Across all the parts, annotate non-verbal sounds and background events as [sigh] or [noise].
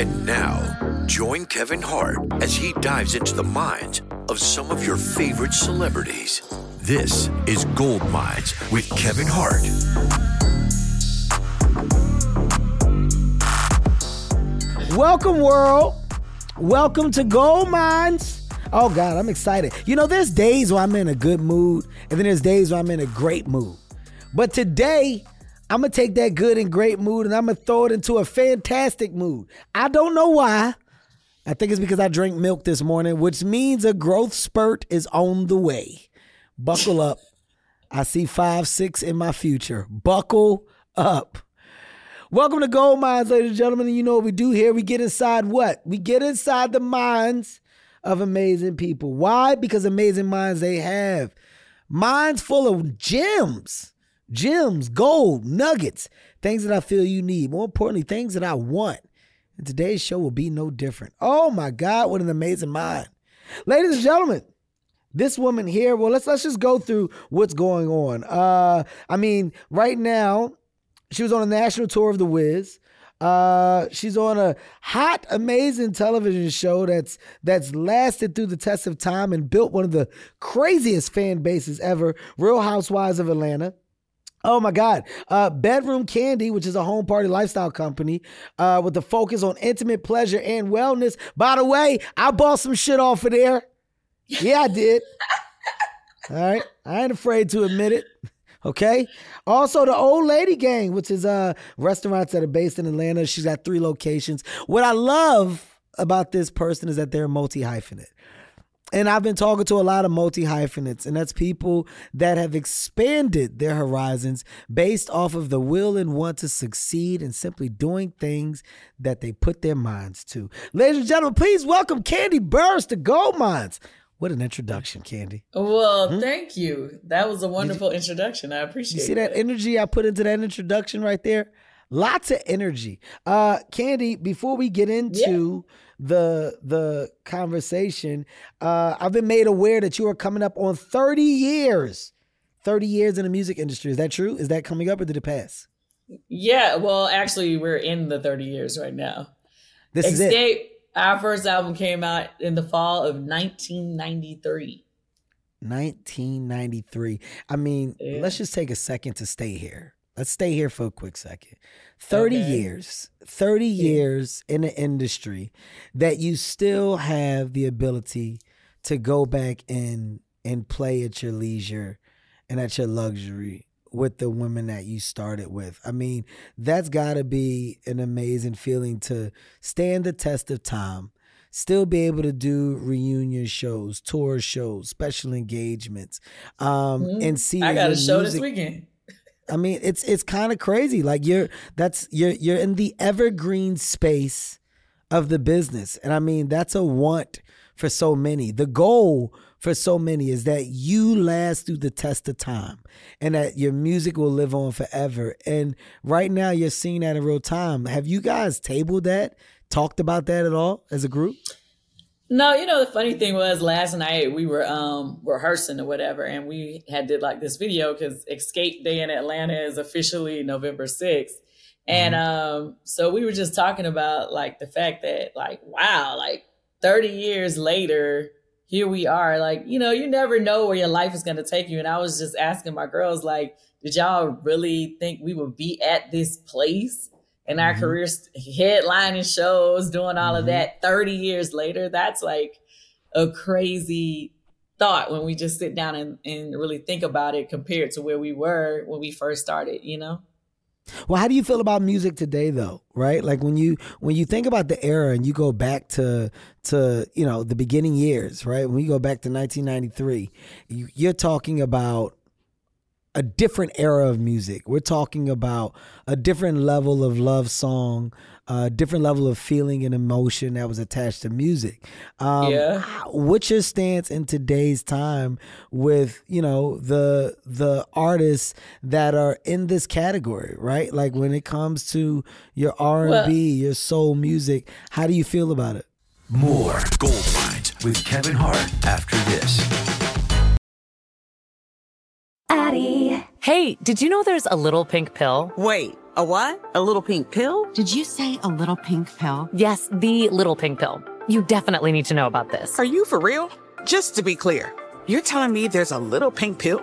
And now, join Kevin Hart as he dives into the minds of some of your favorite celebrities. This is Gold Minds with Kevin Hart. Welcome, world. Welcome to Gold Minds. Oh, God, I'm excited. You know, there's days where I'm in a good mood, and then there's days where I'm in a great mood. But today, I'm to take that good and great mood and I'm to throw it into a fantastic mood. I don't know why. I think it's because I drank milk this morning, which means a growth spurt is on the way. Buckle up. I see five, six in my future. Buckle up. Welcome to Gold Minds, ladies and gentlemen. You know what we do here? We get inside what? We get inside the minds of amazing people. Why? Because amazing minds they have. Minds full of gems, gems, gold, nuggets, things that I feel you need. More importantly, things that I want. And today's show will be no different. Oh my God, what an amazing mind. Ladies and gentlemen, this woman here, well, let's let's just go through what's going on. Uh, I mean, right now, she was on a national tour of The Wiz. Uh, she's on a hot, amazing television show that's that's lasted through the test of time and built one of the craziest fan bases ever. Real Housewives of Atlanta. Oh my God. Uh, Bedroom Kandi, which is a home party lifestyle company uh, with the focus on intimate pleasure and wellness. By the way, I bought some shit off of there. Yeah, I did. [laughs] All right. I ain't afraid to admit it. Okay. Also, the Old Lady Gang, which is uh restaurants that are based in Atlanta. She's got three locations. What I love about this person is that they're multi hyphenate. And I've been talking to a lot of multi hyphenates, and that's people that have expanded their horizons based off of the will and want to succeed and simply doing things that they put their minds to. Ladies and gentlemen, please welcome Kandi Burruss to Gold Minds. What an introduction, Kandi. Well, hmm? thank you. That was a wonderful you, introduction. I appreciate You see that energy I put into that introduction right there? Lots of energy. Uh Kandi, before we get into yeah. the the conversation, uh I've been made aware that you are coming up on 30 years. 30 years in the music industry. Is that true? Is that coming up or did it pass? Yeah, well, actually we're in the 30 years right now. This Xscape, is it our first album came out in the fall of 1993. 1993. I mean, yeah. let's just take a second to stay here. Let's stay here for a quick second. 30 okay. years, 30 yeah. years in the industry that you still have the ability to go back and and play at your leisure and at your luxury with the women that you started with. I mean, that's got to be an amazing feeling to stand the test of time, still be able to do reunion shows, tour shows, special engagements, um, mm-hmm. and see. I got a show music, this weekend. I mean, it's it's kind of crazy. Like you're that's you're you're in the evergreen space of the business, and I mean that's a want for so many. The goal for so many is that you last through the test of time and that your music will live on forever. And right now you're seeing that in real time. Have you guys tabled that, talked about that at all as a group? No, you know the funny thing was last night we were um rehearsing or whatever, and we had did like this video because Xscape Day in Atlanta is officially November sixth, and mm-hmm. um so we were just talking about like the fact that like wow like thirty years later here we are. Like, you know, you never know where your life is going to take you. And I was just asking my girls, like, did y'all really think we would be at this place in our mm-hmm. careers, headlining shows, doing all mm-hmm. of that 30 years later? That's like a crazy thought when we just sit down and, and really think about it compared to where we were when we first started, you know? Well, how do you feel about music today though? Right? Like when you when you think about the era and you go back to to, you know, the beginning years, right? When you go back to 1993, you, you're talking about a different era of music. We're talking about a different level of love song, a different level of feeling and emotion that was attached to music. Um, yeah. What's your stance in today's time with you know the the artists that are in this category, right? Like when it comes to your R and B, your soul music, how do you feel about it? More Gold Minds with Kevin Hart after this. Addie. Hey, did you know there's a little pink pill? Wait, a what? A little pink pill? Did you say a little pink pill? Yes, the little pink pill. You definitely need to know about this. Are you for real? Just to be clear, you're telling me there's a little pink pill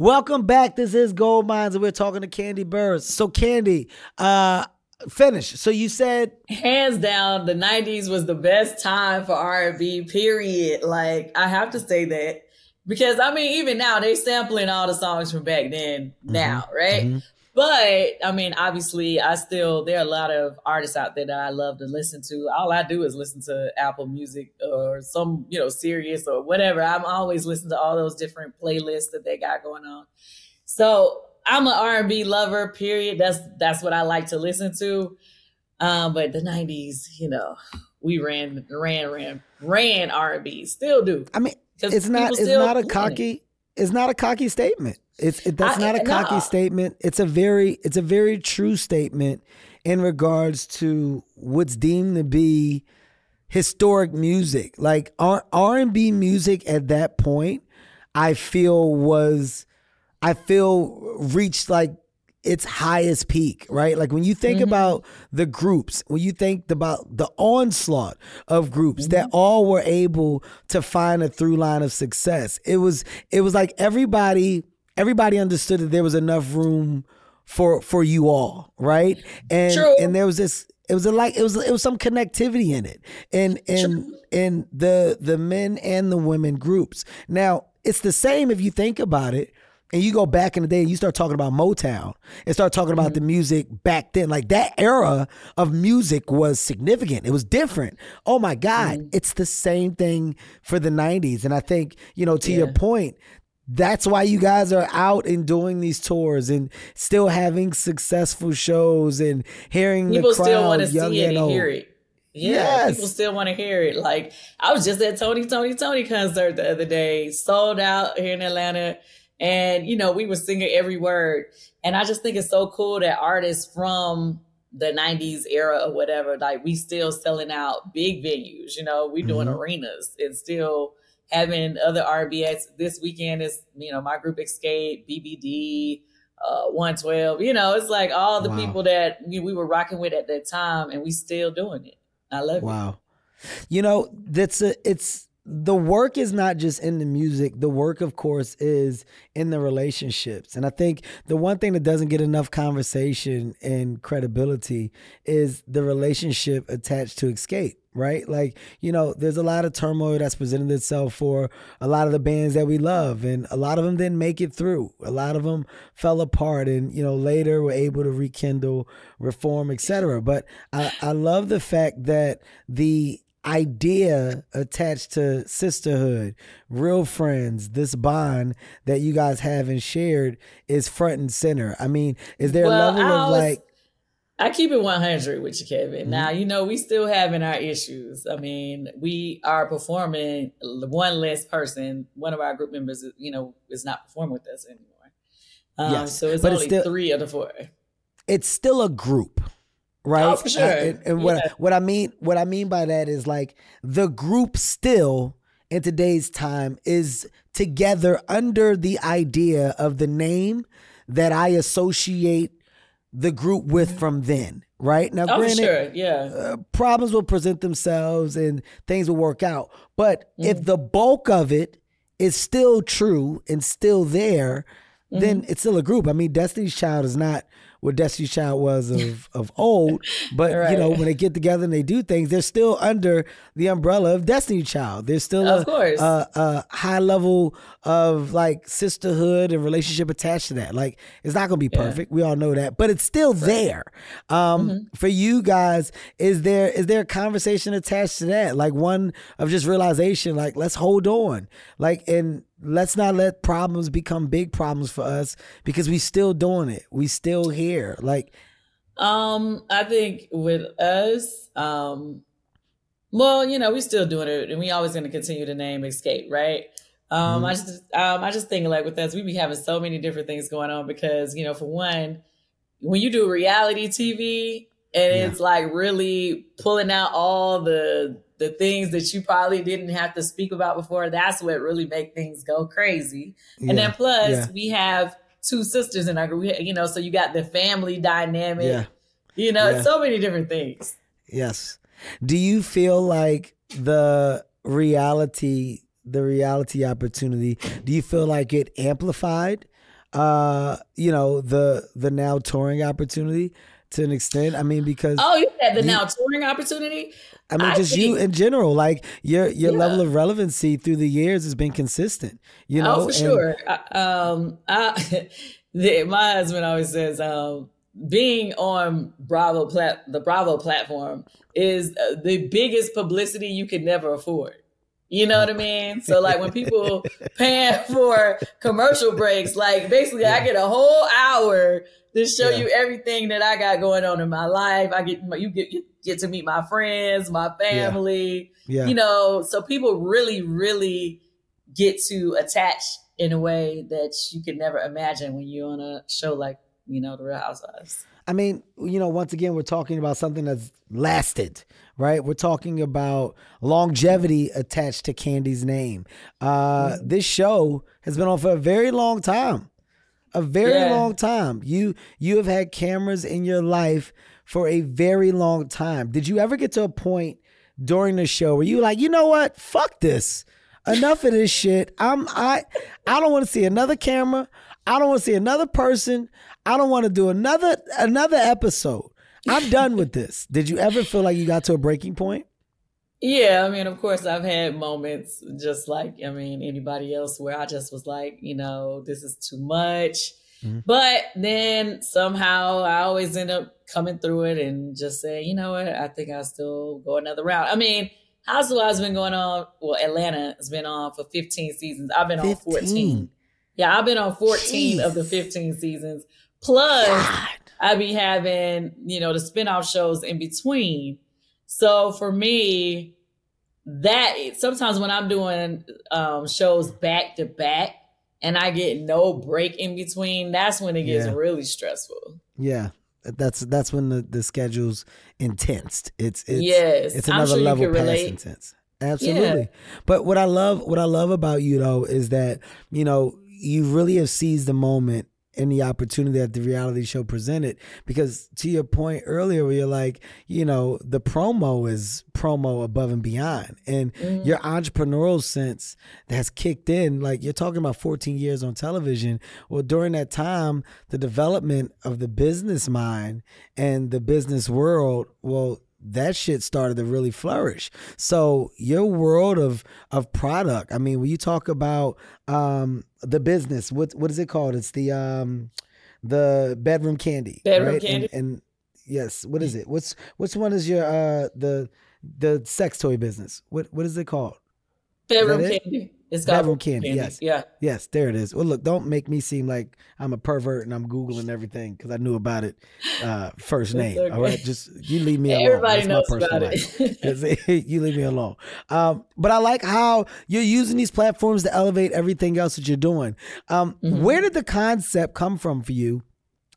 Welcome back. This is Gold Minds, and we're talking to Kandi Burruss. So, Kandi, uh, finish. So you said hands down, the '90s was the best time for R&B. Period. Like I have to say that because I mean, even now they sampling all the songs from back then. Mm-hmm. Now, right? Mm-hmm. But I mean, obviously, I still there are a lot of artists out there that I love to listen to. All I do is listen to Apple Music or some, you know, Sirius or whatever. I'm always listening to all those different playlists that they got going on. So I'm an R&B lover. Period. That's that's what I like to listen to. Um, but the '90s, you know, we ran, ran, ran, ran R&B. Still do. I mean, it's not. It's not a cocky. It. It's not a cocky statement. It's it, that's I, not a cocky no. statement. It's a very it's a very true statement in regards to what's deemed to be historic music. Like R and B music at that point, I feel was I feel reached like its highest peak, right? Like when you think mm-hmm. about the groups, when you think about the onslaught of groups mm-hmm. that all were able to find a through line of success, it was it was like everybody everybody understood that there was enough room for for you all, right? And True. and there was this it was a like it was it was some connectivity in it. And and True. and the the men and the women groups. Now, it's the same if you think about it and you go back in the day and you start talking about Motown and start talking about mm-hmm. the music back then, like that era of music was significant. It was different. Oh my God, mm-hmm. it's the same thing for the 90s. And I think, you know, to yeah. your point, that's why you guys are out and doing these tours and still having successful shows and hearing people the crowd, still want to see it and hear it. Yeah, yes. people still want to hear it. Like I was just at Tony Toni Toné concert the other day, sold out here in Atlanta, and you know we were singing every word. And I just think it's so cool that artists from the 90s era or whatever, like we still selling out big venues. You know, we doing mm-hmm. arenas and still having other RBS this weekend is, you know, my group Xscape, BBD, uh, 112. You know, it's like all the wow. people that we, we were rocking with at that time, and we still doing it. I love wow. it. Wow. You know, that's a, it's the work is not just in the music. The work, of course, is in the relationships. And I think the one thing that doesn't get enough conversation and credibility is the relationship attached to Xscape right? Like, you know, there's a lot of turmoil that's presented itself for a lot of the bands that we love, and a lot of them didn't make it through. A lot of them fell apart, and you know, later were able to rekindle, reform, etc. But I, I love the fact that the idea attached to sisterhood, real friends, this bond that you guys have and shared is front and center. I mean, is there well, a level of like I keep it 100 with you, Kevin. Mm-hmm. Now, you know, we still having our issues. I mean, we are performing one less person. One of our group members, you know, is not performing with us anymore. Um, yes, so it's but only it's still, three of the four. It's still a group, right? Oh, for sure. and, and what, yeah. what I mean, what I mean by that is like the group still in today's time is together under the idea of the name that I associate the group with from then. Right now, Oh, granted, sure. Yeah. uh, problems will present themselves and things will work out. But Mm-hmm. if the bulk of it is still true and still there, then Mm-hmm. it's still a group. I mean, Destiny's Child is not what Destiny's Child was of [laughs] of old, but you know when they get together and they do things, they're still under the umbrella of Destiny Child. There's still Of a, course. a, a high level of like sisterhood and relationship attached to that. Like it's not gonna be perfect. We all know that, but it's still there. Um, Mm-hmm. For you guys, is there is there a conversation attached to that? Like one of just realization, like let's hold on, like and let's not let problems become big problems for us because we still doing it. We still here. Like Um, I think with us, um, well, you know, we're still doing it, and we always going to continue to name Xscape, right? Um, I just, um, I just think like with us, we be having so many different things going on because you know, for one, when you do reality TV and Yeah. it's like really pulling out all the the things that you probably didn't have to speak about before, that's what really make things go crazy. And then plus, Yeah. we have two sisters in our group, We- you know, so you got the family dynamic. Yeah. You know, Yeah. so many different things. Yes. Do you feel like the reality, the reality opportunity, do you feel like it amplified uh, you know, the the now touring opportunity to an extent? I mean, because Oh, you had the You- now touring opportunity. I mean, I just you in general, like your your Yeah. level of relevancy through the years has been consistent. You know, oh, for and- sure. I, um, I, [laughs] the, my husband always says, um, being on Bravo plat the Bravo platform is uh, the biggest publicity you can never afford. You know what I mean? So like when people [laughs] paying for commercial breaks, like basically I get a whole hour to show Yeah. you everything that I got going on in my life. I get you get you get to meet my friends, my family. Yeah. You know, so people really, really get to attach in a way that you could never imagine when you're on a show like, you know, The Real Housewives. I mean, you know, once again, we're talking about something that's lasted, right? We're talking about longevity attached to Kandi's name. Uh, This show has been on for a very long time, a very Yeah. long time. You you have had cameras in your life for a very long time. Did you ever get to a point during the show where you were like, you know what, fuck this, enough of this shit. I'm I I don't want to see another camera. I don't want to see another person. I don't want to do another another episode. I'm done with this. [laughs] Did you ever feel like you got to a breaking point? Yeah, I mean, of course, I've had moments just like, I mean, anybody else where I just was like, you know, this is too much. Mhm. But then somehow I always end up coming through it and just say, you know what, I think I'll still go another round. I mean, Housewives has been going on, well, Atlanta has been on for 15 seasons. I've been on 14. Yeah, I've been on 14 of the 15 seasons. Plus, God. I be having, you know, the spinoff shows in between. So for me, that sometimes when I'm doing um, shows back to back and I get no break in between, that's when it gets Yeah. really stressful. Yeah. That's that's when the, the schedule's intense. It's it's Yes, it's another sure level past relate. intense. Absolutely. But what I love what I love about you though is that, you know, you really have seized the moment the opportunity that the reality show presented. Because to your point earlier where you're like, you know, the promo is promo above and beyond. And Mm-hmm. your entrepreneurial sense has kicked in. Like you're talking about 14 years on television. Well, during that time, the development of the business mind and the business world, well, that shit started to really flourish. So your world of of product. I mean, when you talk about um the business, what what is it called? It's the um the bedroom Kandi. Bedroom right? Kandi? And, and yes, what is it? What's which one is your uh the the sex toy business? What what is it called? Bedroom that it? Candy. It's called Bedroom Kandi, yes. Yeah. Yes, there it is. Well, look, don't make me seem like I'm a pervert and I'm googling everything because I knew about it uh, first [laughs] name. okay. All right, just you leave me [laughs] alone. Everybody That's knows about it. [laughs] You leave me alone. Um, but I like how you're using these platforms to elevate everything else that you're doing. Um, Mm-hmm. Where did the concept come from for you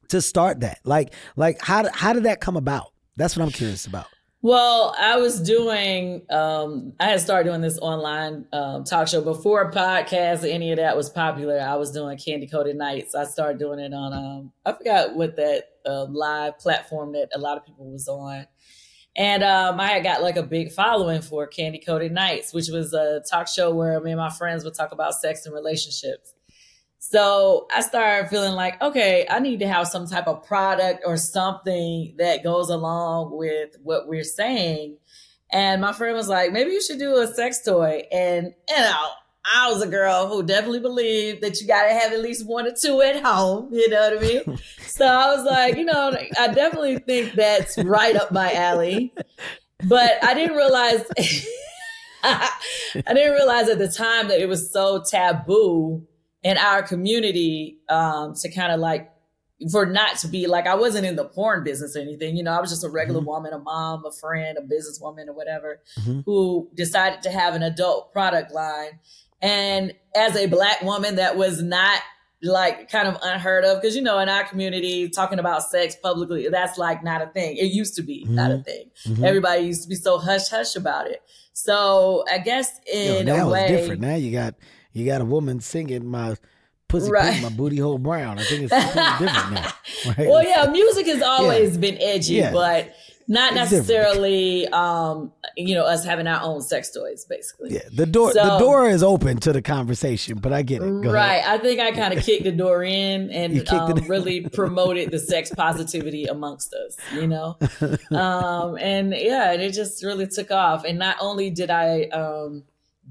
to start that? Like, like how how did that come about? That's what I'm curious about. Well, I was doing, um, I had started doing this online um, talk show before podcast or any of that was popular. I was doing Kandi Koated Nights. I started doing it on, um, I forgot what that uh, live platform that a lot of people was on. And um, I had got like a big following for Kandi Koated Nights, which was a talk show where me and my friends would talk about sex and relationships. So I started feeling like, okay, I need to have some type of product or something that goes along with what we're saying. And my friend was like, maybe you should do a sex toy. And, you know, I was a girl who definitely believed that you got to have at least one or two at home. You know what I mean? [laughs] so I was like, you know, I definitely think that's right up my alley. But I didn't realize, [laughs] I didn't realize at the time that it was so taboo in our community um, to kind of like for not to be like I wasn't in the porn business or anything. You know, I was just a regular mm-hmm. woman, a mom, a friend, a businesswoman, or whatever, mm-hmm. who decided to have an adult product line. And as a black woman, that was not like kind of unheard of because you know in our community talking about sex publicly that's like not a thing it used to be mm-hmm. not a mm-hmm. thing mm-hmm. everybody used to be so hush hush about it so i guess in Yo, a way it's different now you got you got a woman singing my pussy right. pink, my booty hole brown. I think it's [laughs] completely different now. Right? Well, yeah, music has always yeah. been edgy, yeah. but not it's necessarily um, you know us having our own sex toys basically yeah the door so, the door is open to the conversation but i get it Go right ahead. i think i kind of kicked the door in and um, really [laughs] promoted the sex positivity amongst us you know [laughs] um, and yeah it just really took off and not only did i um,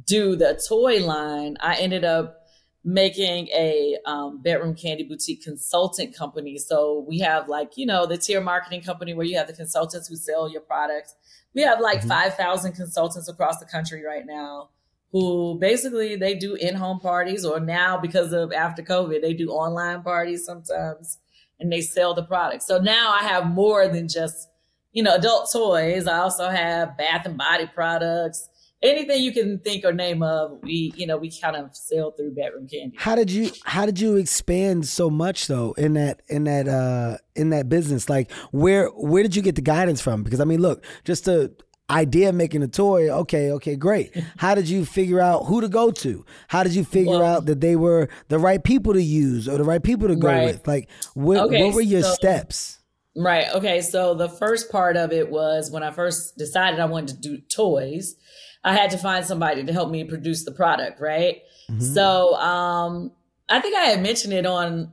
do the toy line, I ended up making a um, bedroom Kandi boutique consultant company. So we have like, you know, the tier marketing company where you have the consultants who sell your products. We have like mm-hmm. 5,000 consultants across the country right now who basically they do in-home parties or now because of after COVID, they do online parties sometimes and they sell the product. So now I have more than just, you know, adult toys. I also have bath and body products anything you can think or name of, we you know we kind of sell through bedroom Kandi. How did you how did you expand so much though in that in that uh in that business? Like where where did you get the guidance from? Because I mean, look, just the idea of making a toy, okay, okay, great. [laughs] How did you figure out who to go to? How did you figure well, out that they were the right people to use or the right people to go right. with? Like what okay, what were your so, steps? Right. Okay. So the first part of it was when I first decided I wanted to do toys. I had to find somebody to help me produce the product, right? Mm-hmm. So um, I think I had mentioned it on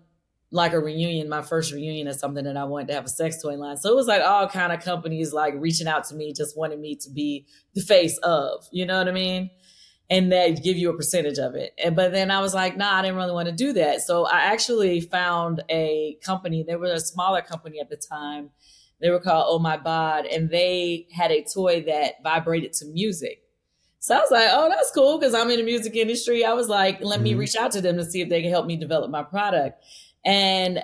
like a reunion, my first reunion or something, that I wanted to have a sex toy line. So it was like all kind of companies like reaching out to me, just wanting me to be the face of, you know what I mean? And they give you a percentage of it. And, but then I was like, nah, I didn't really want to do that. So I actually found a company. They were a smaller company at the time. They were called Oh My Bod, and they had a toy that vibrated to music. So I was like, oh, that's cool because I'm in the music industry. I was like, let mm-hmm. me reach out to them to see if they can help me develop my product. And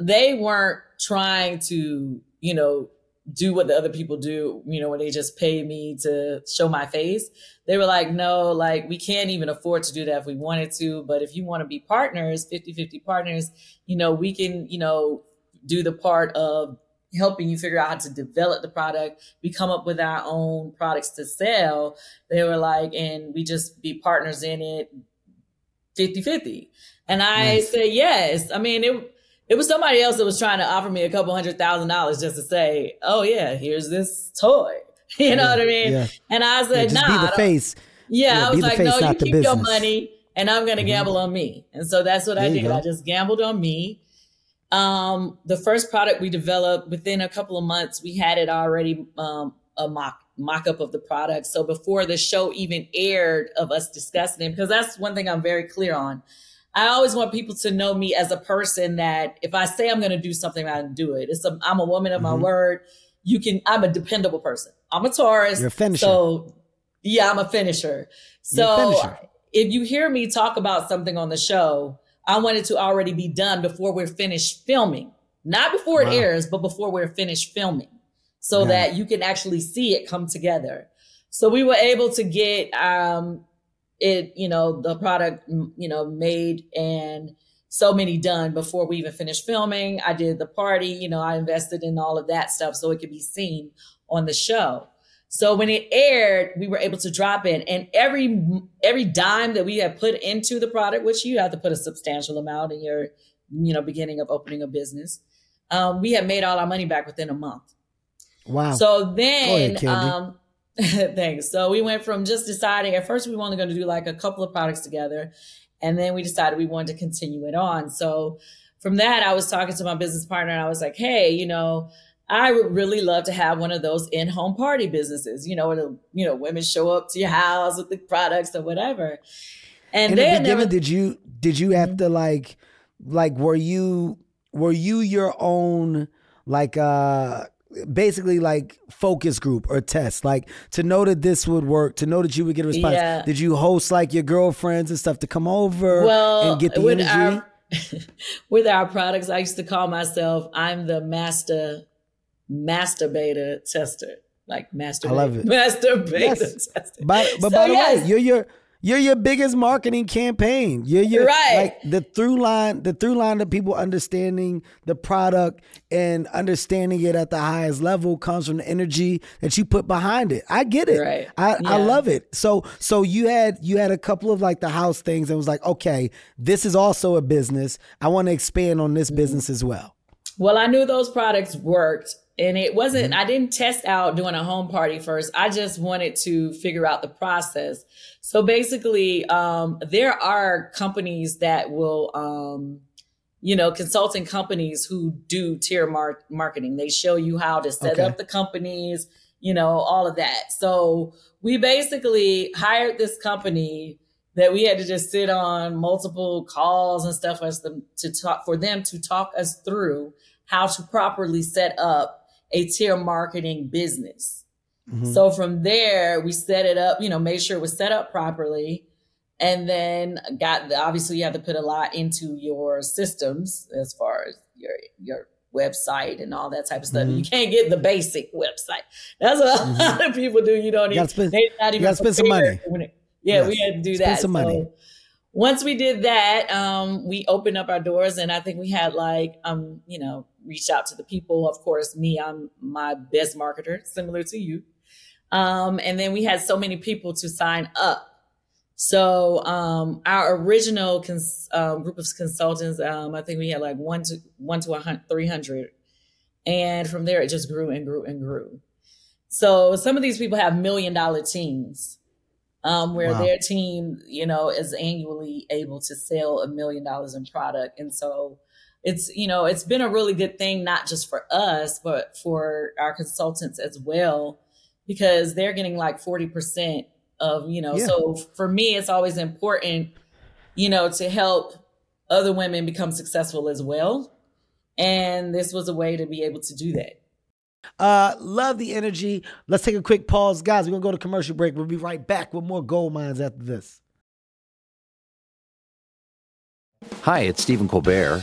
they weren't trying to, you know, do what the other people do, you know, when they just pay me to show my face. They were like, no, like we can't even afford to do that if we wanted to. But if you want to be partners, 50 50 partners, you know, we can, you know, do the part of helping you figure out how to develop the product. We come up with our own products to sell. They were like, and we just be partners in it 50 50. And I nice. said, yes. I mean, it, it was somebody else that was trying to offer me a couple hundred thousand dollars just to say, oh, yeah, here's this toy. [laughs] You know yeah, what I mean? Yeah. And I said, yeah, nah. Be the face. Yeah, yeah I was like, face, no, you keep your money and I'm going to mm-hmm. gamble on me. And so that's what there I did. I just gambled on me. Um, the first product we developed within a couple of months, we had it already um, a mock mock up of the product. So before the show even aired of us discussing it, because that's one thing I'm very clear on. I always want people to know me as a person that if I say I'm going to do something, I do it. It's a, I'm a woman of mm-hmm. my word. You can, I'm a dependable person. I'm a Taurus. You're a finisher. So yeah, I'm a finisher. So a finisher. if you hear me talk about something on the show, I want it to already be done before we're finished filming. Not before wow. it airs, but before we're finished filming so yeah. that you can actually see it come together. So we were able to get um, it, you know, the product, you know, made and so many done before we even finished filming. I did the party, you know, I invested in all of that stuff so it could be seen on the show. So when it aired, we were able to drop in and every every dime that we had put into the product, which you have to put a substantial amount in your, you know, beginning of opening a business, um, we had made all our money back within a month. Wow. So then, ahead, um, [laughs] thanks. So we went from just deciding at first we were only going to do like a couple of products together. And then we decided we wanted to continue it on. So from that, I was talking to my business partner and I was like, hey, you know, I would really love to have one of those in-home party businesses, you know, where the, you know, women show up to your house with the products or whatever. And the never, did you did you have mm-hmm. to like like were you were you your own like uh basically like focus group or test like to know that this would work to know that you would get a response yeah. did you host like your girlfriends and stuff to come over well, and get the with energy our, [laughs] with our products i used to call myself i'm the master master beta tester like master i love it master beta yes. tester but, but so, by the yes. way you're your you're your biggest marketing campaign. You're your right. like the through line, the through line of people understanding the product and understanding it at the highest level comes from the energy that you put behind it. I get it. Right. I, yeah. I love it. So so you had you had a couple of like the house things and was like, okay, this is also a business. I want to expand on this mm-hmm. business as well. Well, I knew those products worked and it wasn't mm-hmm. i didn't test out doing a home party first i just wanted to figure out the process so basically um, there are companies that will um, you know consulting companies who do tier mar- marketing they show you how to set okay. up the companies you know all of that so we basically hired this company that we had to just sit on multiple calls and stuff as them to talk for them to talk us through how to properly set up a tier marketing business. Mm-hmm. So from there, we set it up, you know, made sure it was set up properly. And then got the, obviously you have to put a lot into your systems as far as your your website and all that type of stuff. Mm-hmm. You can't get the basic website. That's what mm-hmm. a lot of people do. You don't you even spend, they not even you gotta spend some money. It, yeah, yes. we had to do spend that. Some so money. Once we did that, um, we opened up our doors and I think we had like um, you know, reached out to the people. Of course, me, I'm my best marketer, similar to you. Um, and then we had so many people to sign up. So um, our original cons- um, group of consultants, um, I think we had like one to one to three hundred, and from there it just grew and grew and grew. So some of these people have million dollar teams, um, where wow. their team, you know, is annually able to sell a million dollars in product, and so it's you know it's been a really good thing not just for us but for our consultants as well because they're getting like 40% of you know yeah. so for me it's always important you know to help other women become successful as well and this was a way to be able to do that uh, love the energy. Let's take a quick pause, guys. We're gonna go to commercial break. We'll be right back with more Gold Minds after this. Hi, it's Stephen Colbert,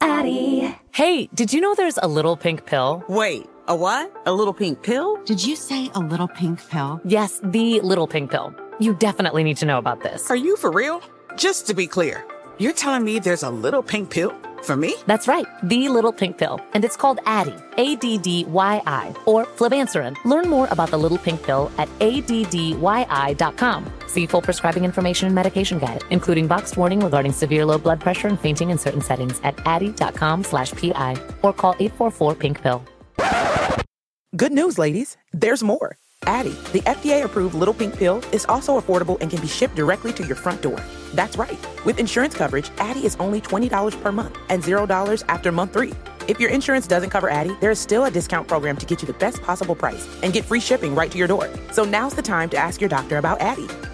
Addie. Hey, did you know there's a little pink pill? Wait, a what? A little pink pill? Did you say a little pink pill? Yes, the little pink pill. You definitely need to know about this. Are you for real? Just to be clear, you're telling me there's a little pink pill? For me? That's right, the little pink pill. And it's called Addyi, A D D Y I, or flibanserin. Learn more about the little pink pill at addyi.com. See full prescribing information and medication guide, including boxed warning regarding severe low blood pressure and fainting in certain settings at addyi.com slash PI or call 844 pink pill. Good news, ladies. There's more. Addyi, the FDA approved little pink pill, is also affordable and can be shipped directly to your front door. That's right. With insurance coverage, Addyi is only $20 per month and $0 after month three. If your insurance doesn't cover Addyi, there is still a discount program to get you the best possible price and get free shipping right to your door. So now's the time to ask your doctor about Addyi.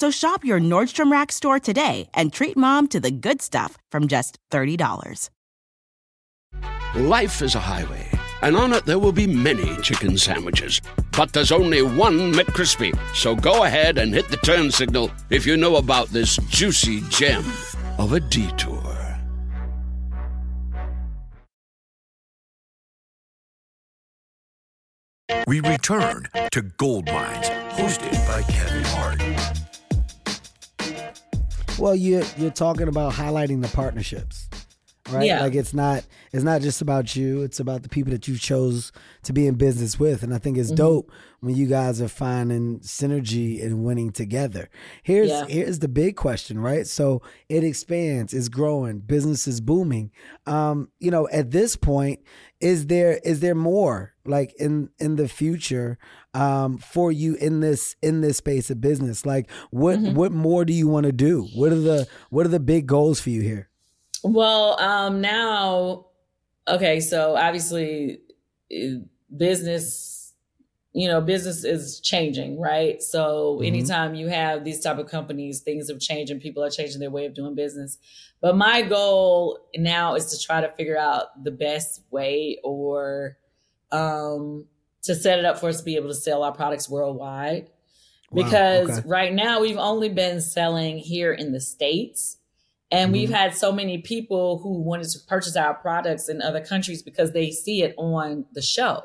So shop your Nordstrom Rack store today and treat mom to the good stuff from just $30. Life is a highway, and on it there will be many chicken sandwiches. But there's only one McCrispy. So go ahead and hit the turn signal if you know about this juicy gem of a detour. We return to Gold Minds, hosted by Kevin Hart. Well, you you're talking about highlighting the partnerships, right? Yeah. Like it's not it's not just about you; it's about the people that you chose to be in business with. And I think it's Mhm. dope when you guys are finding synergy and winning together. Here's Yeah. here's the big question, right? So it expands, it's growing, business is booming. Um, you know, at this point, is there is there more like in in the future um for you in this in this space of business? Like what Mhm. what more do you want to do? What are the what are the big goals for you here? Well, um, now, okay, so obviously, eh, business, you know, business is changing, right? So Mhm. anytime you have these type of companies, things have changed and people are changing their way of doing business. But my goal now is to try to figure out the best way or um, to set it up for us to be able to sell our products worldwide. Wow, Because okay. right now we've only been selling here in the States. And we've Mhm. had so many people who wanted to purchase our products in other countries because they see it on the show.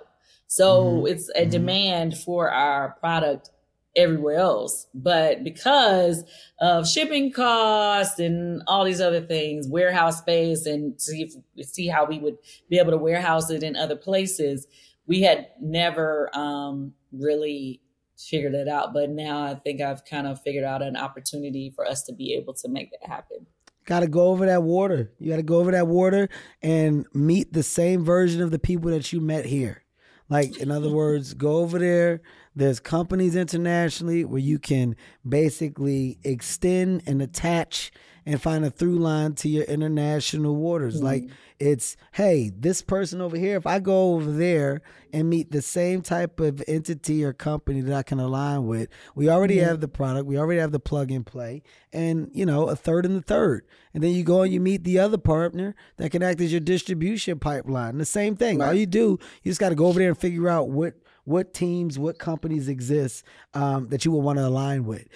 So Mhm. it's a demand for our product everywhere else. But because of shipping costs and all these other things, warehouse space, and see if, see how we would be able to warehouse it in other places, we had never um, really figured it out. But now I think I've kind of figured out an opportunity for us to be able to make that happen. Got to go over that water. You got to go over that water and meet the same version of the people that you met here. Like, in other words, go over there. There's companies internationally where you can basically extend and attach and find a through line to your international waters. Like, it's, hey, this person over here, if I go over there and meet the same type of entity or company that I can align with, we already Mhm. have the product, we already have the plug and play, and, you know, a third and the third. And then you go and you meet the other partner that can act as your distribution pipeline. The same thing. All you do, you just got to go over there and figure out what what teams, what companies exist um, that you will want to align with.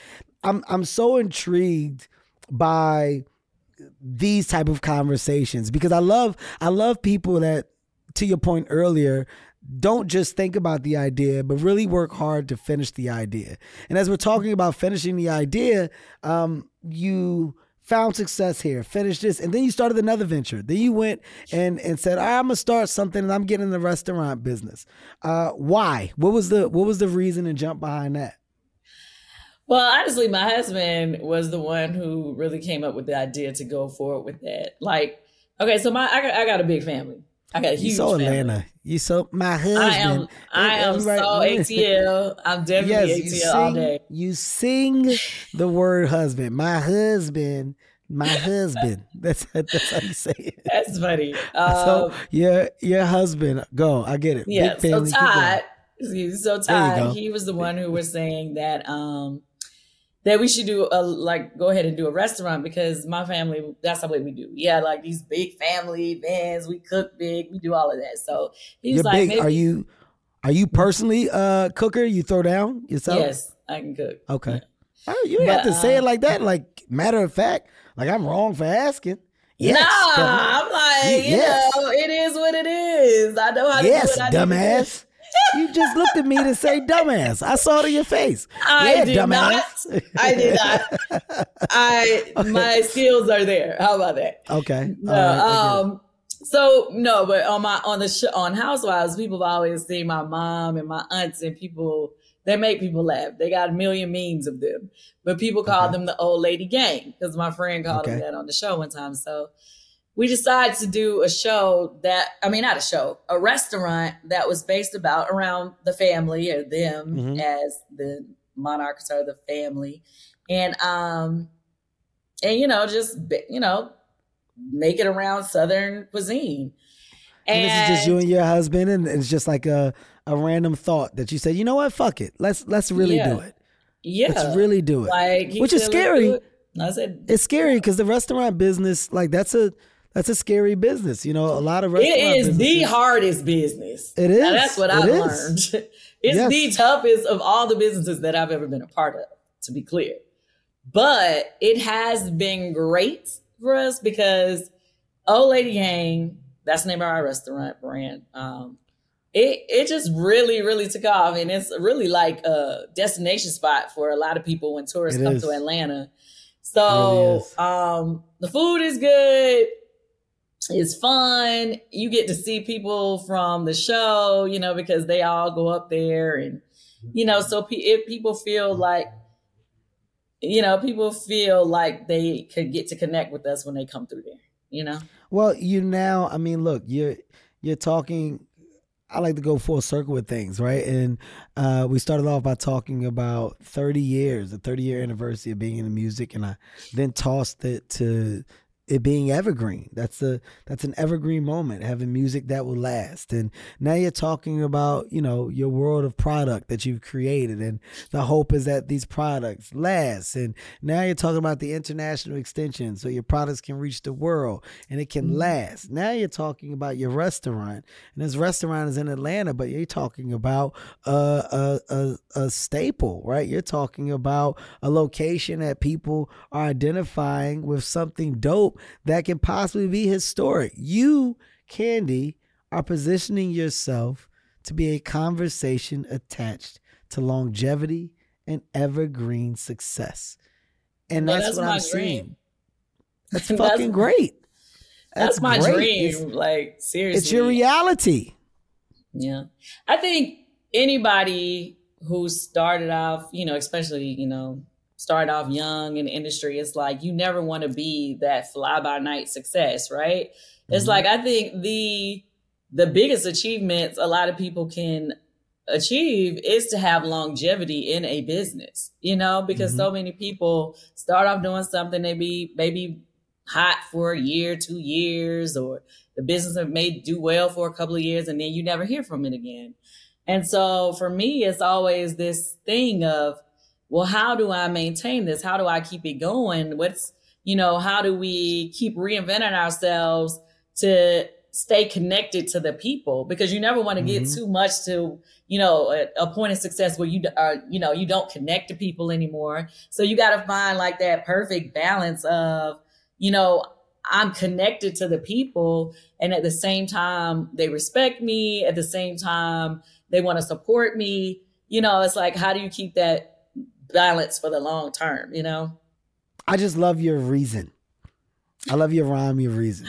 I'm I'm so intrigued by these type of conversations because I love I love people that to your point earlier don't just think about the idea but really work hard to finish the idea. And as we're talking about finishing the idea, um, you found success here, finished this, and then you started another venture. Then you went and and said, I'm gonna start something and I'm getting in the restaurant business. Uh, why? What was the what was the reason and jump behind that? Well, honestly, my husband was the one who really came up with the idea to go forward with that. Like, okay, so my I got, I got a big family. I got a You huge so family. Atlanta. You so my husband. I am I am Everybody- so [laughs] ATL. I'm definitely Yes, you ATL all day. you sing the word husband. My husband. My husband. [laughs] That's that's how you say it. That's funny. [laughs] so Um, your your husband. Go. I get it. yeah, Big family. so. Todd, so There you go. Todd, he was the one who was saying that um that we should do a like go ahead and do a restaurant because my family that's the way we do. Yeah, like these big family events, we cook big, we do all of that. So he was You're like, big. Are you are you personally a cooker? You throw down yourself? Yes, I can cook. Okay. Oh, you ain't have to say it um, like that. Like matter of fact, like I'm wrong for asking. Yes, nah. I'm like, you Yes. know, it is what it is. I know how to yes, do it. I need to do it. dumbass. You just looked at me to say dumbass. I saw it in your face. I yeah, did dumbass. not. I did not. I my skills are there. How about that? okay. No, right, um, so no, but on my on the sh- on Housewives, people have always seen my mom and my aunts, and people they make people laugh. They got a million memes of them, but people call them the old lady gang because my friend called them that on the show one time. So we decided to do a show that I mean not a show, a restaurant that was based about around the family or them Mhm. as the monarchs or the family. And um and you know just you know make it around southern cuisine. And, this is just you and your husband, and it's just like a, a random thought that you said, you know what, fuck it, let's let's really Yeah. do it. Yeah. Let's really do it. Like Which is scary. it." I said It's scary because the restaurant business, like that's a that's a scary business. You know, a lot of restaurant It is the hardest business. It is. Now, that's what I've is. learned. [laughs] It's Yes. the toughest of all the businesses that I've ever been a part of, to be clear. But it has been great for us because Old Lady Gang, that's the name of our restaurant brand. Um, it it just really, really took off. And it's really like a destination spot for a lot of people when tourists It come is. to Atlanta. It really So um, the food is good. It's fun. You get to see people from the show, you know, because they all go up there, and you know, so pe- if people feel like, you know, people feel like they could get to connect with us when they come through there, you know. Well, you now, I mean, look, you're you're talking. I like to go full circle with things, right? And uh, we started off by talking about 30 years, the 30 year anniversary of being in the music, and I then tossed it to it being evergreen. That's a that's an evergreen moment, having music that will last. And now you're talking about, you know, your world of product that you've created and the hope is that these products last. And now you're talking about the international extension so your products can reach the world and it can mm-hmm. last. Now you're talking about your restaurant. And this restaurant is in Atlanta, but you're talking about a a, a, a staple, right? You're talking about a location that people are identifying with something dope that can possibly be historic. You, Kandi, are positioning yourself to be a conversation attached to longevity and evergreen success. And Well, that's, that's what my I'm dream. seeing. That's [laughs] That's- fucking great. That's, my great. dream. It's- like seriously, It's your reality. Yeah. I think anybody who started off, you know, especially, you know, started off young in the industry, it's like you never want to be that fly by night success, right? It's Mhm. like I think the the biggest achievements a lot of people can achieve is to have longevity in a business, you know, because so many people start off doing something, they be maybe hot for a year, two years, or the business may do well for a couple of years and then you never hear from it again. And so for me, it's always this thing of, well, how do I maintain this? How do I keep it going? What's, you know, how do we keep reinventing ourselves to stay connected to the people? Because you never want to get Mhm. too much to, you know, a, a point of success where you are, you know, you don't connect to people anymore. So you got to find like that perfect balance of, you know, I'm connected to the people and at the same time they respect me, at the same time they want to support me. You know, it's like how do you keep that balance for the long term, you know? I just love your reason. I love your rhyme, your reason.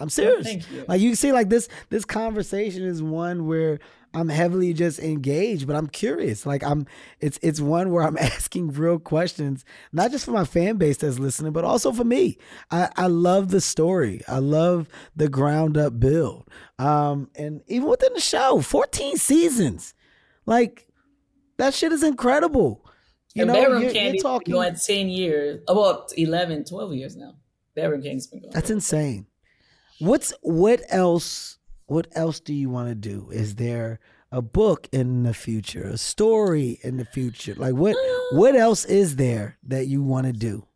I'm serious. Thank you. Like you see, like this this conversation is one where I'm heavily just engaged, but I'm curious. Like I'm it's it's one where I'm [laughs] asking real questions, not just for my fan base that's listening, but also for me. I, I love the story. I love the ground up build. Um and even within the show, 14 seasons. Like that shit is incredible. You and know, Bedroom you're, you're Kandi's talking going 10 years, about well, 11, 12 years now. Bedroom Kandi's been going. That's insane. What's what else? What else do you want to do? Is there a book in the future, a story in the future? Like what? What else is there that you want to do?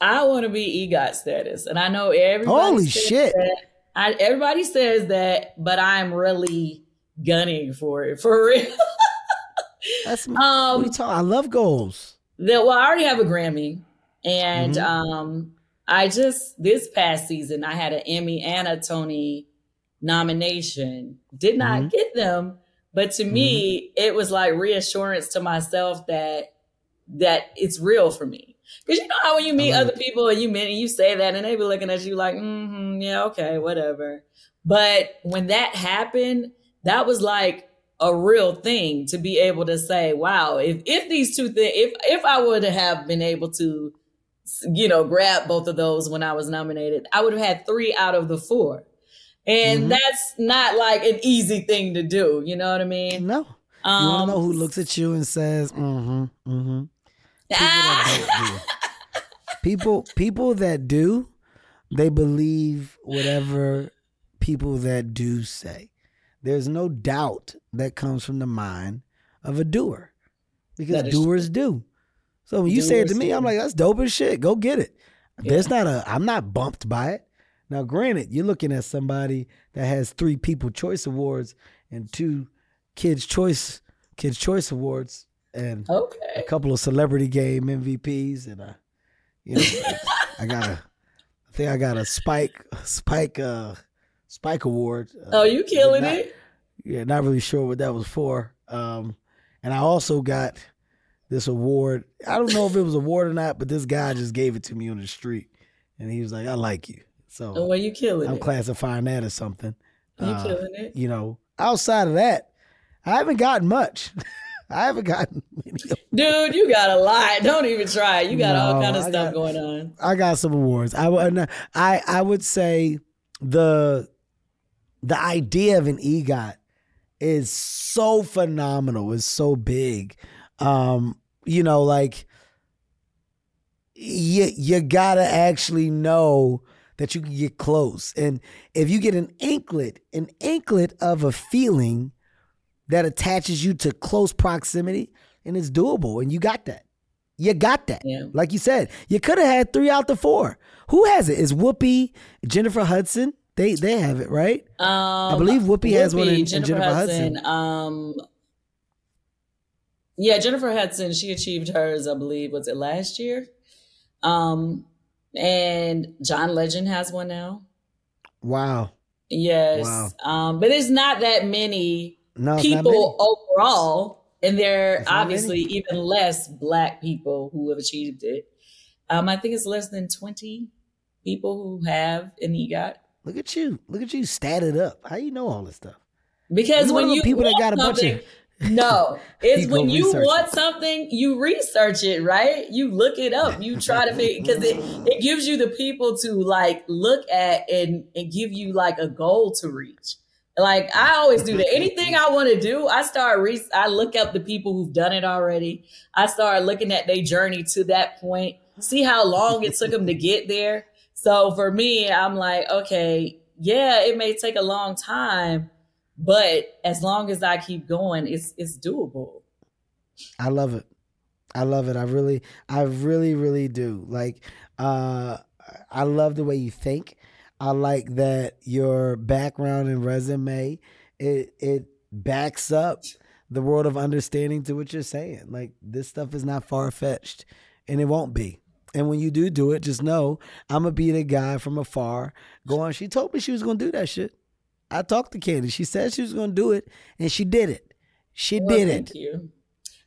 I want to be EGOT status, and I know everybody. Holy says shit. that. I, everybody says that, but I'm really gunning for it for real. That's [laughs] um, what are you talking? I love goals. The, well, I already have a Grammy, and Mhm. um, I just this past season I had an Emmy and a Tony nomination. Did not Mhm. get them, but to me, it was like reassurance to myself that that it's real for me. Because you know how when you meet love other people and you meet and you say that and they be looking at you like, mm-hmm, yeah, okay, whatever. But when that happened, that was like a real thing to be able to say, wow, if if these two things, if if I would have been able to you know, grabbed both of those when I was nominated, I would have had three out of the four. And Mhm. that's not like an easy thing to do. You know what I mean? No. You want to know who looks at you and says, "Mm-hmm, mm-hmm." [laughs] People, people that do, they believe whatever people that do say. There's no doubt that comes from the mind of a doer, because doers do. So when you say it to me. I'm like, "That's dope as shit. Go get it." There's not a. I'm not bumped by it. Now, granted, you're looking at somebody that has three People Choice Awards and two Kids Choice Kids Choice Awards and Okay. a couple of Celebrity Game MVPs and a, you know, I got a, I think I got a Spike Spike uh Spike Award. Uh, Oh, you killing not- it? Yeah, not really sure what that was for. Um, and I also got this award. I don't know if it was an award or not, but this guy just gave it to me on the street, and he was like, "I like you." So Oh, well, you killing it? I'm it. classifying that as something. Uh, You killing it. You know, outside of that, I haven't gotten much. [laughs] I haven't gotten. Dude, you got a lot. Don't even try. You got all kind of I stuff got- going on. I got some awards. I would. I I would say the the idea of an EGOT is so phenomenal. It's so big. Um, you know, like you you gotta actually know that you can get close, and if you get an inklet, an inklet of a feeling that attaches you to close proximity, and it's doable, and you got that. You got that. Like you said, you could have had three out the four. Who has it? Is Whoopi, Jennifer Hudson? They they have it, right? Um, I believe Whoopi, has one in, Jennifer, Jennifer, Hudson. Hudson. Um, yeah, Jennifer Hudson. She achieved hers, I believe. Was it last year? Um, and John Legend has one now. Wow. Yes. Wow. Um, but it's not that many No, people overall, and there are obviously even less black people who have achieved it. Um, I think it's less than twenty people who have an EGOT. Look at you. Look at you statted up. How you know all this stuff? Because You when you people that want got a bunch of- something- no, [laughs] it's when you want something, you research it, right? You look it up. You try to figure because it it gives you the people to like look at and and give you like a goal to reach. Like I always do that. Anything I want to do, I start re- I look up the people who've done it already. I start looking at their journey to that point, see how long it took them to get there. So for me, I'm like, okay, yeah, it may take a long time, but as long as I keep going, it's it's doable. I love it. I love it. I really, I really, really do. Like, uh, I love the way you think. I like that your background and resume it it backs up the world of understanding to what you're saying. Like this stuff is not far fetched, and it won't be. And when you do do it, just know I'm gonna be the guy from afar going. She told me she was gonna do that shit. I talked to Kandi. She said she was gonna do it, and she did it. She Well, did thank it. you.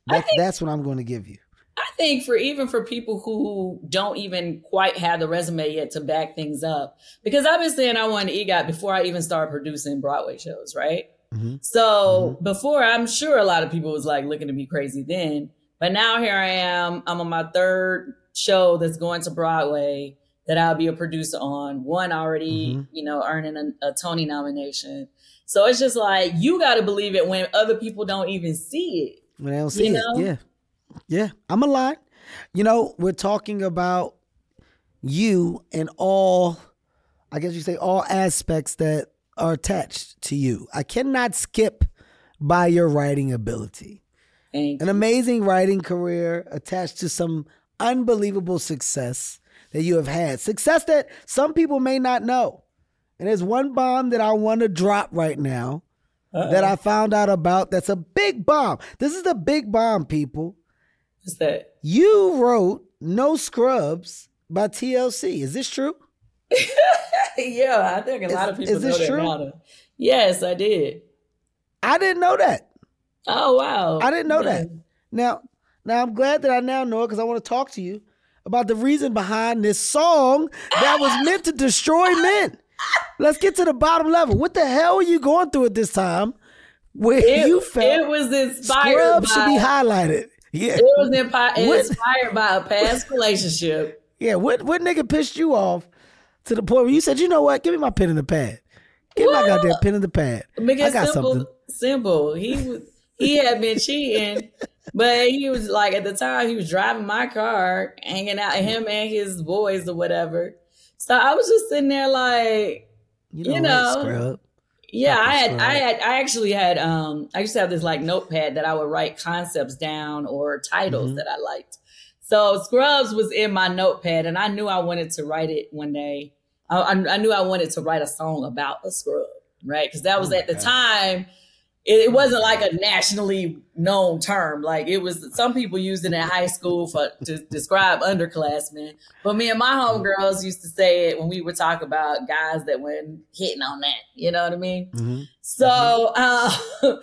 That's that's what I'm going to give you. I think for even for people who don't even quite have the resume yet to back things up, because I've been saying I wanted EGOT before I even started producing Broadway shows, right? Mm-hmm. So mm-hmm. before, I'm sure a lot of people was like looking at me crazy then, but now here I am. I'm on my third show that's going to Broadway that I'll be a producer on. One already, mm-hmm. you know, earning a, a Tony nomination. So it's just like you got to believe it when other people don't even see it. When they don't see it, know? yeah, yeah. I'm a lot. You know, we're talking about you and all. I guess you say all aspects that are attached to you. I cannot skip by your writing ability. An amazing writing career attached to some unbelievable success that you have had. Success that some people may not know. And there's one bomb that I want to drop right now that I found out about that's a big bomb. This is the big bomb, people. What's that? You wrote No Scrubs by TLC. Is this true? [laughs] yeah, I think a lot of people is know this that true? Yes, I did. I didn't know that. Oh wow. I didn't know that. Now, now I'm glad that I now know it because I want to talk to you about the reason behind this song that was meant to destroy men. Let's get to the bottom level. What the hell are you going through at this time where It- you felt it was inspired Scrubs should be by- highlighted? Yeah. It was impi- [laughs] What? inspired by a past relationship Yeah, what what nigga pissed you off to the point where you said, you know what? Give me my pen and the pad. Give me my goddamn pen and the pad. I got simple, something. simple. He was he had been cheating, [laughs] but he was like at the time he was driving my car, hanging out him and his boys or whatever. So I was just sitting there like, You you know, know, what, scrub. yeah, I had, I had, I actually had, um, I used to have this like notepad that I would write concepts down or titles Mhm. that I liked. So Scrubs was in my notepad, and I knew I wanted to write it one day. I, I, I knew I wanted to write a song about a scrub, right? Because that was Oh at the God. time. It, wasn't like a nationally known term. Like it was, some people used it in high school for to describe underclassmen. But me and my homegirls used to say it when we would talk about guys that went hitting on that. You know what I mean? Mhm. So uh, [laughs]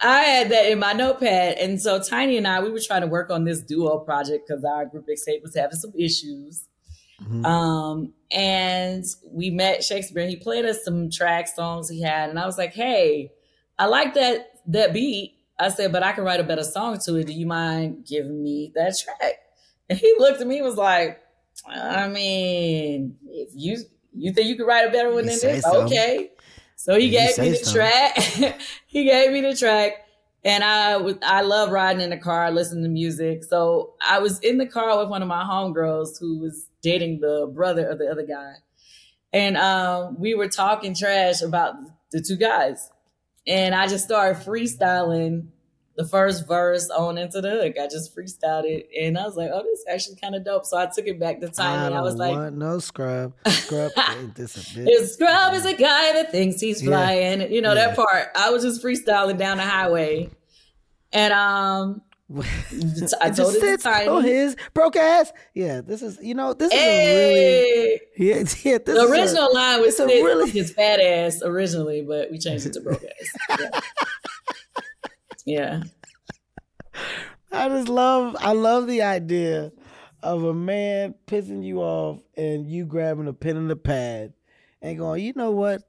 I had that in my notepad. And so Tiny and I, we were trying to work on this duo project because our group Xscape was having some issues. Mhm. Um, and we met She'kspere and he played us some track songs he had. And I was like, hey, I like that that beat. I said, but I can write a better song to it. Do you mind giving me that track? [laughs] And he looked at me and was like, I mean, if you you think you could write a better one You than this, so. okay. So he You gave me the so. track. [laughs] he gave me the track. And I was I love riding in the car, listening to music. So I was in the car with one of my homegirls who was dating the brother of the other guy. And um, we were talking trash about the two guys. And I just started freestyling the first verse on into the hook. I just freestyled it. And I was like, oh, this is actually kind of dope. So I took it back to I Tiny. don't I was like, no scrub. Scrub [laughs] ain't this a bitch. scrub is a guy that thinks he's Yeah. flying. You know, Yeah. that part. I was just freestyling down the highway. And um I told it sits Tiny. on his broke ass. Yeah, this is you know this is a really yeah, [laughs] yeah this the is a- original line was a really- his fat ass originally, but we changed it to broke ass. Yeah. yeah. I just love I love the idea of a man pissing you off and you grabbing a pen and a pad and going, you know what?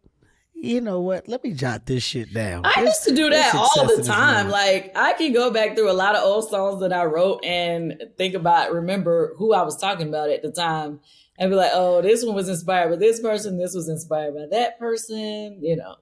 You know what? Let me jot this shit down. I used to do that all the time. Like I can go back through a lot of old songs that I wrote and think about, remember who I was talking about at the time, and be like, "Oh, this one was inspired by this person. This was inspired by that person." You know,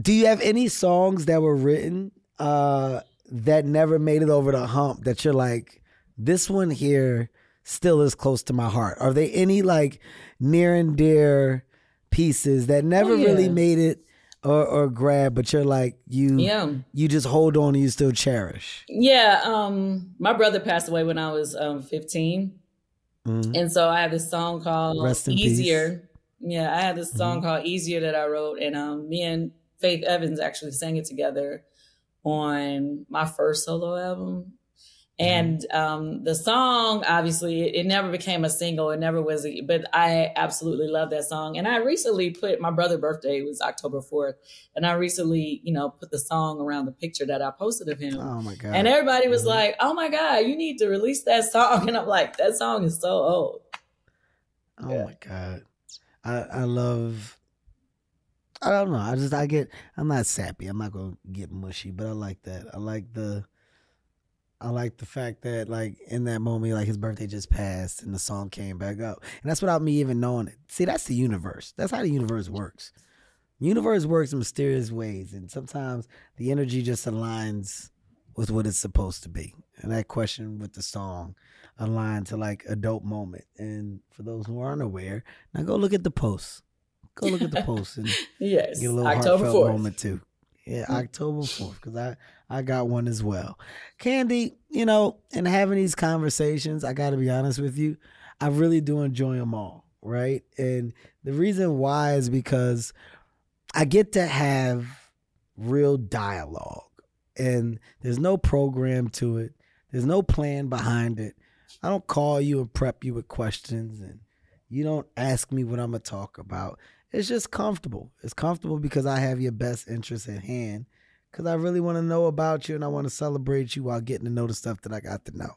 Do you have any songs that were written uh, that never made it over the hump that you're like, this one here still is close to my heart? Are there any like near and dear pieces that never Oh, yeah. really made it or, or grab, but you're like you Yeah. you just hold on and you still cherish? yeah. Um, my brother passed away when I was um 15. Mhm. And so I have this song called in peace. Mm-hmm. Easier. Yeah, I have this song called Easier that I wrote, and um, me and Faith Evans actually sang it together on my first solo album. And Mm-hmm. um, the song, obviously, it, never became a single. It never was, a, but I absolutely love that song. And I recently put my brother's birthday was October fourth, and I recently, you know, put the song around the picture that I posted of him. Oh my god! And everybody was like, "Oh my god, you need to release that song!" [laughs] And I'm like, "That song is so old." Oh my god. I I love I don't know. I just I get I'm not sappy. I'm not gonna get mushy, but I like that. I like the I like the fact that like in that moment, like his birthday just passed and the song came back up. And that's without me even knowing it. See, that's the universe. That's how the universe works. Universe works in mysterious ways, and sometimes the energy just aligns with what it's supposed to be. And that question with the song aligned to like a dope moment. And for those who aren't aware, now go look at the post. Go look at the post and [laughs] Yes, get a little October heartfelt 4th. moment too. Yeah, hmm. October fourth, because I I got one as well. Kandi, you know, and having these conversations, I got to be honest with you, I really do enjoy them all, right? And the reason why is because I get to have real dialogue, and there's no program to it. There's no plan behind it. I don't call you and prep you with questions, and you don't ask me what I'm gonna talk about. It's just comfortable. It's comfortable because I have your best interest at hand. Because I really want to know about you and I want to celebrate you while getting to know the stuff that I got to know.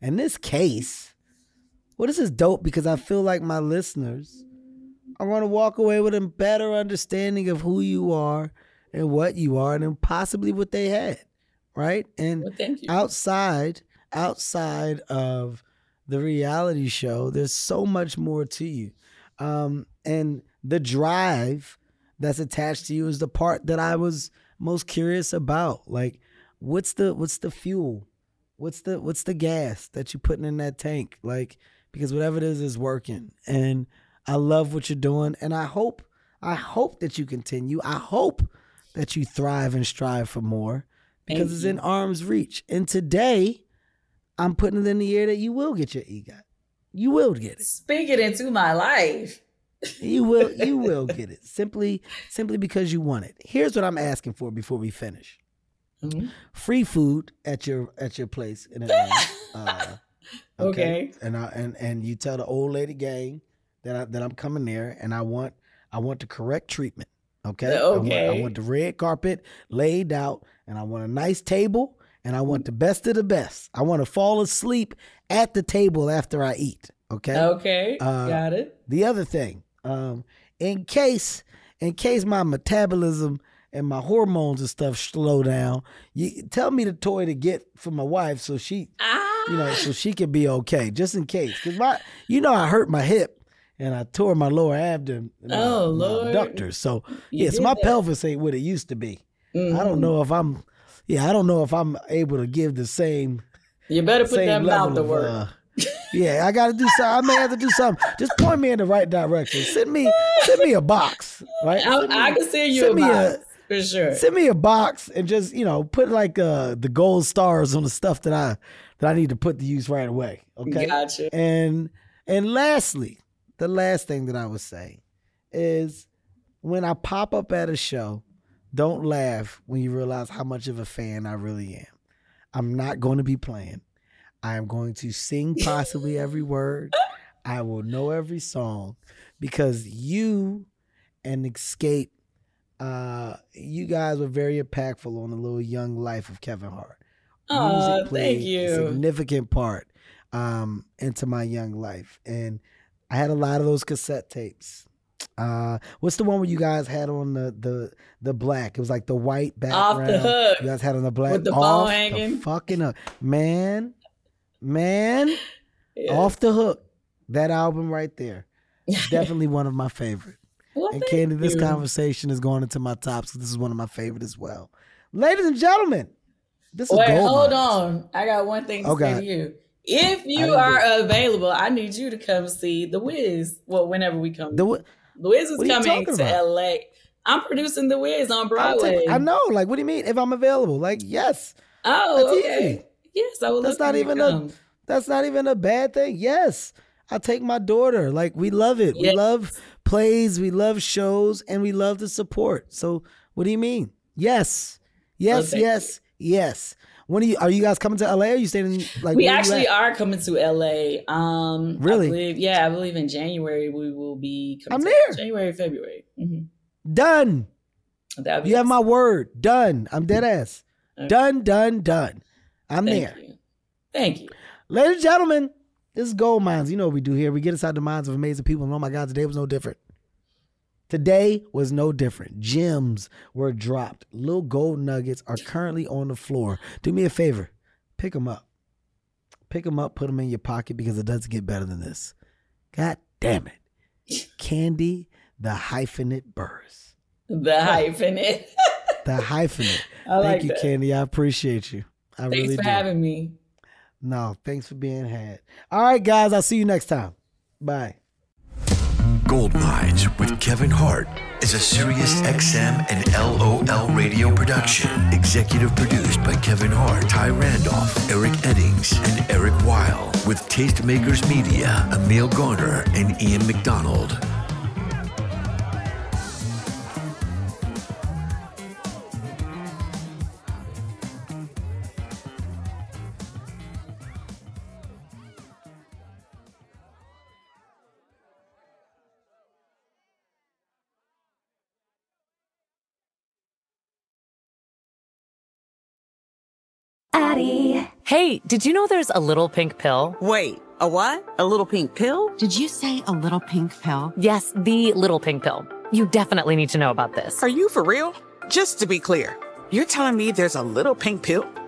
In this case, well, this is dope because I feel like my listeners are going to walk away with a better understanding of who you are and what you are and possibly what they had, right? And Well, outside, outside of the reality show, there's so much more to you. Um, and the drive that's attached to you is the part that I was most curious about. Like, what's the what's the fuel? What's the what's the gas that you're putting in that tank? Like, because whatever it is is working. And I love what you're doing. And I hope, I hope that you continue. I hope that you thrive and strive for more because Thank it's you. in arm's reach. And today, I'm putting it in the air that you will get your EGOT. You will get it. Speak it into my life. You will [laughs] you will get it. Simply simply because you want it. Here's what I'm asking for before we finish. Mm-hmm. Free food at your at your place in Atlanta. [laughs] Uh, Okay. And I and and you tell the old lady gang that I, that I'm coming there and I want I want the correct treatment. Okay. I want, I want the red carpet laid out and I want a nice table and I want the best of the best. I want to fall asleep at the table after I eat. Okay. Okay. Uh, Got it. The other thing, um, in case in case my metabolism and my hormones and stuff slow down, you tell me the toy to get for my wife so she you know, so she can be okay, just in case. Cause my you know I hurt my hip and I tore my lower abdomen my, Oh, my Lord. abductors. So You so my that. pelvis ain't what it used to be. I Mhm. don't know if I'm yeah, I don't know if I'm able to give the same You better put that mouth to of, work. uh, yeah, I got to do something. I may have to do something. Just point me in the right direction. Send me, send me a box, right? I, me- I can send you send a box for sure. Send me a box and just you know put like uh the gold stars on the stuff that I that I need to put to use right away. Okay, Gotcha. And and lastly, the last thing that I would say is when I pop up at a show, don't laugh when you realize how much of a fan I really am. I'm not going to be playing. I am going to sing possibly every word. I will know every song because you and Xscape, uh, you guys were very impactful on the little young life of Kevin Hart. Aw, Music played thank a significant part um, into my young life, and I had a lot of those cassette tapes. Uh, what's the one where you guys had on the the the black? It was like the white Off background. the hook. You guys had on the black With the off hanging. The fucking hook, man, man, Yeah. off the hook. That album right there, definitely one of my favorite. [laughs] Well, and Kandi, this you. conversation is going into my tops. 'cause This is one of my favorite as well. Ladies and gentlemen, this is Wait, Gold hold Minds. on. I got one thing to Oh, say God. to you. If you are available, I need you to come see The Wiz. Well, whenever we come. The The Wiz is What are you coming to about? LA. I'm producing The Wiz on Broadway. I know. Like, what do you mean? If I'm available, like, yes. Oh, okay. easy. Yes, I would That's love not you even a. That's not even a bad thing. Yes, I take my daughter. Like, we love it. We love plays. We love shows, and we love the support. So, what do you mean? Yes, yes, thank yes, yes. When are you? Are you guys coming to LA? Are you staying in like? we actually are coming to LA. Um, Really? I believe, yeah, I believe in January we will be. Coming I'm to- there. January, February. hmm Done. You have my word. Done. I'm dead ass. Okay. Done. Done. Done. I'm Thank there. you. Thank you. Ladies and gentlemen, this is Gold Minds. You know what we do here. We get inside the minds of amazing people. And oh my God, today was no different. Today was no different. Gems were dropped. Little gold nuggets are currently on the floor. Do me a favor. Pick them up. Pick them up, put them in your pocket because it doesn't get better than this. God damn it. Kandi the hyphenate Burruss. The hyphenate. The hyphenate. [laughs] Like Thank you, that. Kandi. I appreciate you. I Thanks really for do. having me. No, thanks for being had. All right, guys. I'll see you next time. Bye. Gold Minds with Kevin Hart is a Sirius XM and LOL radio production. Executive produced by Kevin Hart, Ty Randolph, Eric Eddings, and Eric Weil. With Tastemakers Media, Emil Garner, and Ian McDonald. Addie. Hey, did you know there's a little pink pill? Wait, a what? A little pink pill? Did you say a little pink pill? Yes, the little pink pill. You definitely need to know about this. Are you for real? Just to be clear, you're telling me there's a little pink pill?